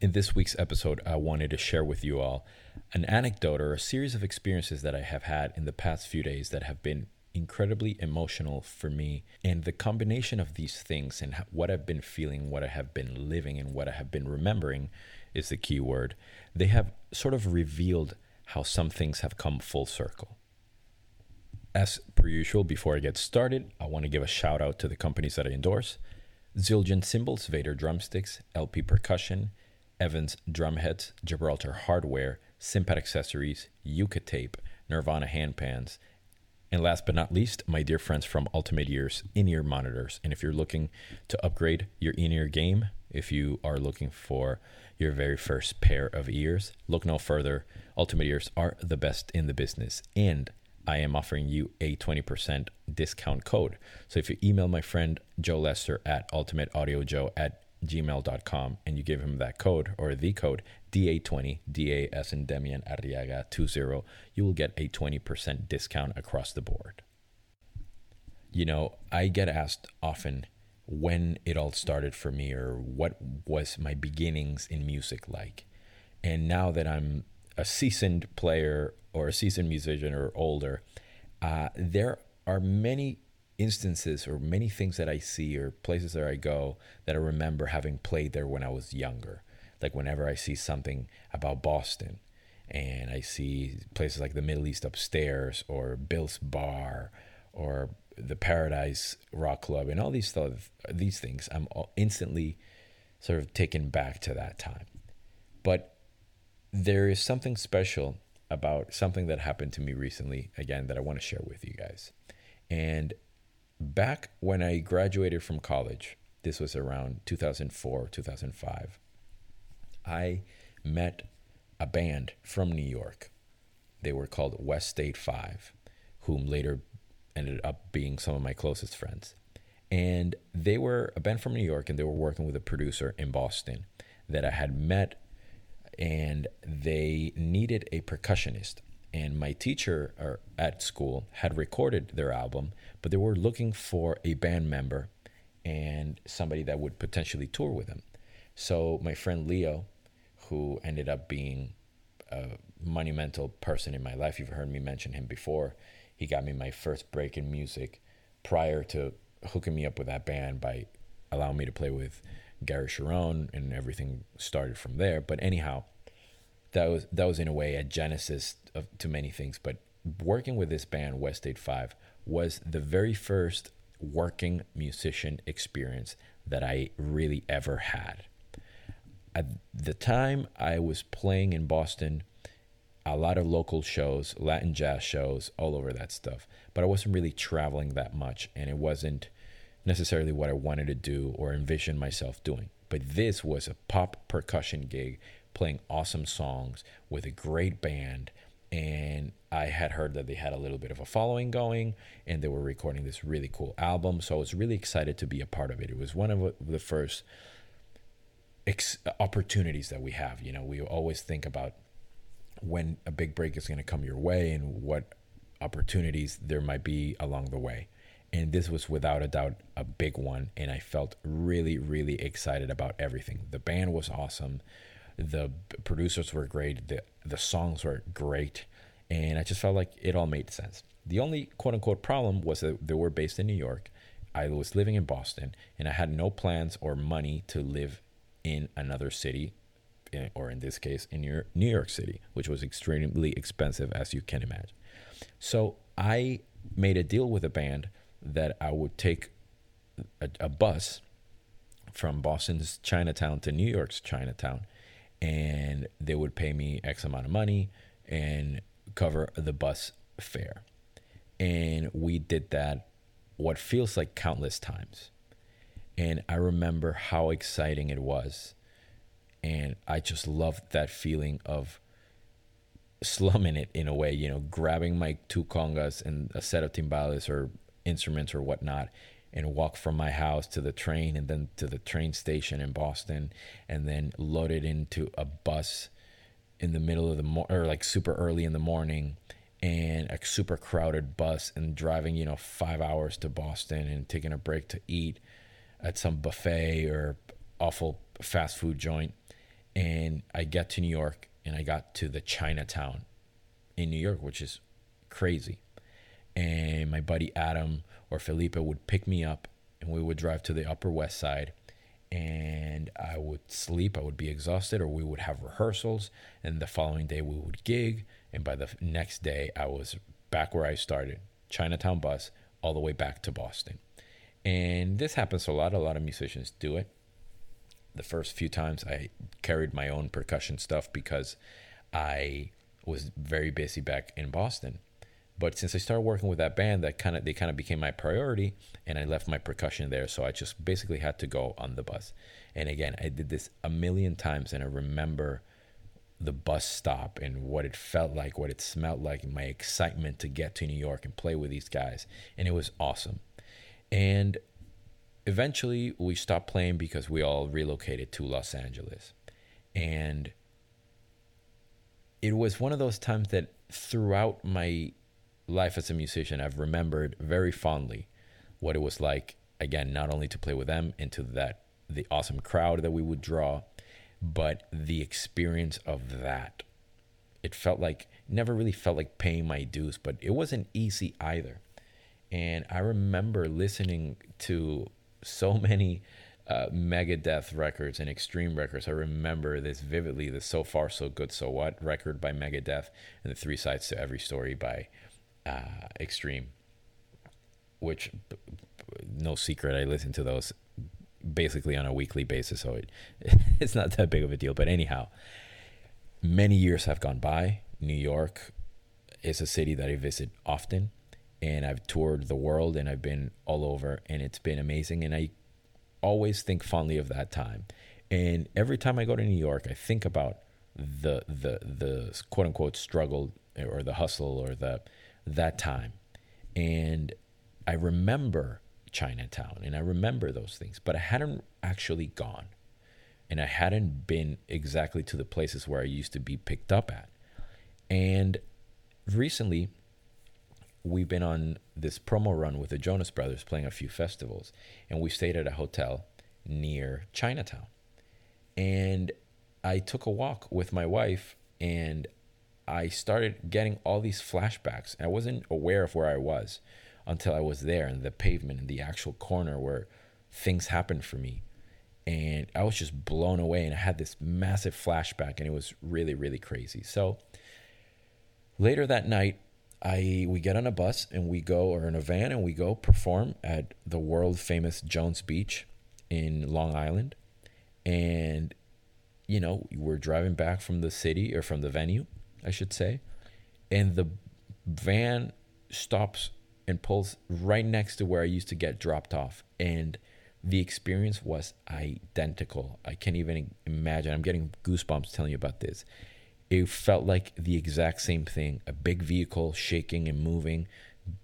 In this week's episode, I wanted to share with you all an anecdote or a series of experiences that I have had in the past few days that have been incredibly emotional for me. And the combination of these things and what I've been feeling, what I have been living, and what I have been remembering is the key word. They have sort of revealed how some things have come full circle. As per usual, before I get started, I want to give a shout out to the companies that I endorse Zildjian Cymbals, Vater Drumsticks, LP Percussion, Evans Drumheads, Gibraltar Hardware, Cympad Accessories, Yucca Tape, Nirvana Handpans, and last but not least, my dear friends from Ultimate Ears in ear monitors. And if you're looking to upgrade your in ear game, if you are looking for your very first pair of ears, look no further. Ultimate Ears are the best in the business. And I am offering you a 20% discount code. So if you email my friend Joe Lester at ultimateaudiojoe at gmail.com and you give him that code or the code DA20, DA as in Demian Arriaga 20, you will get a 20% discount across the board. You know, I get asked often when it all started for me or what was my beginnings in music like. And now that I'm a seasoned player or a seasoned musician or older, uh, there are many instances or many things that I see or places that I go that I remember having played there when I was younger. Like whenever I see something about Boston and I see places like the Middle East upstairs or Bill's Bar or the Paradise Rock Club and all these these things, I'm instantly sort of taken back to that time. But there is something special about something that happened to me recently, again, that I want to share with you guys. And back when I graduated from college, this was around 2004, 2005, I met a band from New York. They were called West State Five, whom later ended up being some of my closest friends. And they were a band from New York, and they were working with a producer in Boston that I had met and they needed a percussionist. And my teacher uh, at school had recorded their album, but they were looking for a band member and somebody that would potentially tour with them. So my friend Leo, who ended up being a monumental person in my life, you've heard me mention him before. He got me my first break in music prior to hooking me up with that band by allowing me to play with Gary Cherone, and everything started from there. But anyhow, that was that was in a way a genesis of, to many things. But working with this band, West State Five, was the very first working musician experience that I really ever had. At the time, I was playing in Boston a lot of local shows, Latin jazz shows, all over that stuff. But I wasn't really traveling that much, and it wasn't necessarily what I wanted to do or envision myself doing. But this was a pop percussion gig, playing awesome songs with a great band. And I had heard that they had a little bit of a following going and they were recording this really cool album. So I was really excited to be a part of it. It was one of the first ex- opportunities that we have. You know, we always think about when a big break is going to come your way and what opportunities there might be along the way and this was without a doubt a big one and i felt really really excited about everything the band was awesome the producers were great the the songs were great and i just felt like it all made sense. The only quote unquote problem was that they were based in new york. I was living in boston and i had no plans or money to live in another city eh, or in this case in new york city which was extremely expensive as you can imagine. So i made a deal with a band that I would take a, a bus from Boston's Chinatown to New York's Chinatown, and they would pay me X amount of money and cover the bus fare. And we did that what feels like countless times. And I remember how exciting it was. And I just loved that feeling of slumming it in a way, you know, grabbing my two congas and a set of timbales or instruments or whatnot and walk from my house to the train and then to the train station in Boston and then load it into a bus in the middle of the mo- or like super early in the morning and a super crowded bus and driving, you know, 5 hours to Boston and taking a break to eat at some buffet or awful fast food joint and I get to New York and I got to the Chinatown in New York, which is crazy. And my buddy Adam or Felipe would pick me up and we would drive to the Upper West Side and I would sleep. I would be exhausted, or we would have rehearsals. And the following day, we would gig. And by the next day, I was back where I started Chinatown bus, all the way back to Boston. And this happens a lot. A lot of musicians do it. The first few times, I carried my own percussion stuff because I was very busy back in Boston. But since I started working with that band, that kind of they kind of became my priority, and I left my percussion there. So I just basically had to go on the bus. And again, I did this a million times, and I remember the bus stop and what it felt like, what it smelled like, my excitement to get to New York and play with these guys. And it was awesome. And eventually, we stopped playing because we all relocated to Los Angeles, and it was one of those times that throughout my life as a musician, I've remembered very fondly what it was like, again, not only to play with them into that, the awesome crowd that we would draw, but the experience of that. It felt like, never really felt like paying my dues, but it wasn't easy either. And I remember listening to so many uh, Megadeth records and Extreme records. I remember this vividly the So Far, So Good, So What record by Megadeth and the Three Sides to Every Story by uh, Extreme, which no secret, I listen to those basically on a weekly basis, so it, it's not that big of a deal. But anyhow, many years have gone by. New York is a city that I visit often, and I've toured the world and I've been all over, and it's been amazing. And I always think fondly of that time. And every time I go to New York, I think about the the the quote unquote struggle or the hustle or the that time. And I remember Chinatown and I remember those things, but I hadn't actually gone. And I hadn't been exactly to the places where I used to be picked up at. And recently, we've been on this promo run with the Jonas Brothers playing a few festivals, and we stayed at a hotel near Chinatown. And I took a walk with my wife, and I started getting all these flashbacks. I wasn't aware of where I was until I was there in the pavement in the actual corner where things happened for me. And I was just blown away and I had this massive flashback and it was really, really crazy. So later that night, I we get on a bus and we go or in a van and we go perform at the world famous Jones Beach in Long Island. And you know, we're driving back from the city or from the venue I should say, and the van stops and pulls right next to where I used to get dropped off. And the experience was identical. I can't even imagine. I'm getting goosebumps telling you about this. It felt like the exact same thing a big vehicle shaking and moving,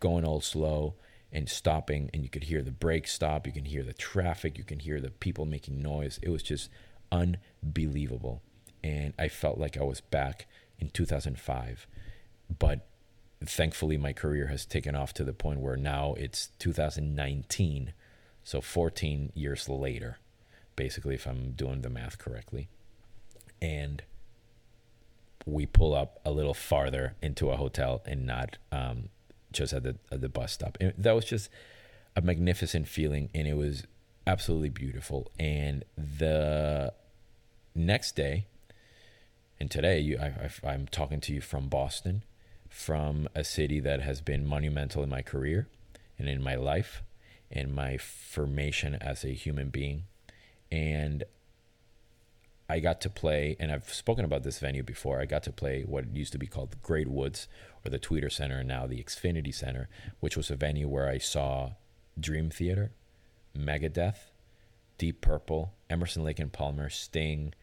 going all slow and stopping. And you could hear the brakes stop. You can hear the traffic. You can hear the people making noise. It was just unbelievable. And I felt like I was back in 2005. But thankfully, my career has taken off to the point where now it's 2019. So 14 years later, basically, if I'm doing the math correctly. And we pull up a little farther into a hotel and not um, just at the, at the bus stop. And that was just a magnificent feeling. And it was absolutely beautiful. And the next day, and today, you, I, I, I'm talking to you from Boston, from a city that has been monumental in my career and in my life and my formation as a human being. And I got to play, and I've spoken about this venue before. I got to play what used to be called the Great Woods or the Tweeter Center, and now the Xfinity Center, which was a venue where I saw Dream Theater, Megadeth, Deep Purple, Emerson Lake and Palmer, Sting,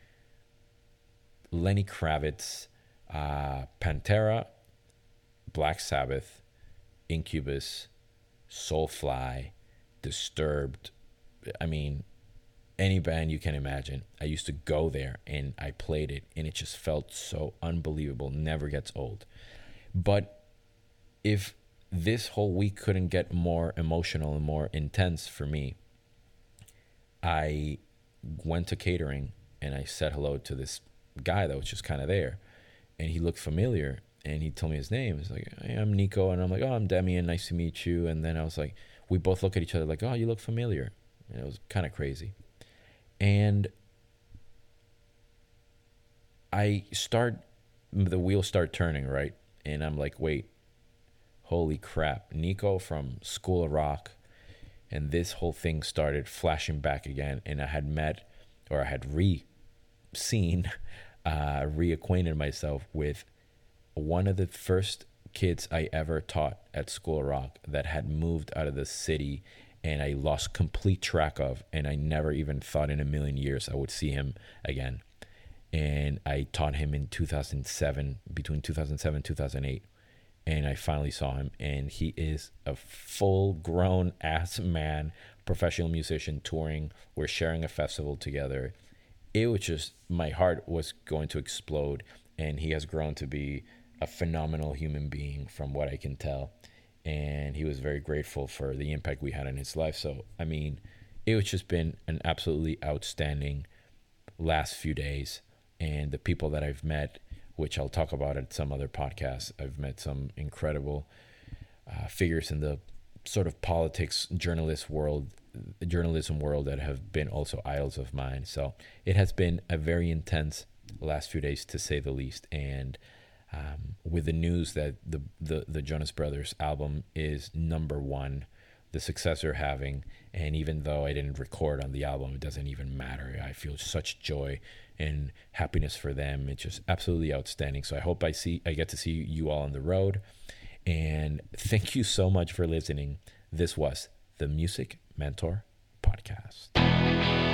Lenny Kravitz, uh, Pantera, Black Sabbath, Incubus, Soulfly, Disturbed. I mean, any band you can imagine. I used to go there and I played it, and it just felt so unbelievable. Never gets old. But if this whole week couldn't get more emotional and more intense for me, I went to catering and I said hello to this guy that was just kind of there, and he looked familiar. And he told me his name. He's like, hey, "I'm Nico," and I'm like, "Oh, I'm Demian. Nice to meet you." And then I was like, we both look at each other like, "Oh, you look familiar." And it was kind of crazy. And I start the wheels start turning, right? And I'm like, "Wait. Holy crap. Nico from School of Rock." And this whole thing started flashing back again and I had met or I had re seen uh, reacquainted myself with one of the first kids I ever taught at School Rock that had moved out of the city and I lost complete track of, and I never even thought in a million years I would see him again. And I taught him in 2007, between 2007 and 2008. And I finally saw him, and he is a full grown ass man, professional musician touring. We're sharing a festival together it was just my heart was going to explode and he has grown to be a phenomenal human being from what i can tell. And he was very grateful for the impact we had in his life. So i mean it was just been an absolutely outstanding last few days. And the people that i've met which i'll talk about at some other podcasts i've met some incredible uh, figures in the sort of politics journalist world journalism world that have been also idols of mine. So it has been a very intense last few days, to say the least. And um, with the news that the, the the Jonas Brothers album is number one, the success they're having, and even though I didn't record on the album, it doesn't even matter. I feel such joy and happiness for them. It's just absolutely outstanding. So I hope I see I get to see you all on the road. And thank you so much for listening. This was the Music Mentor Podcast.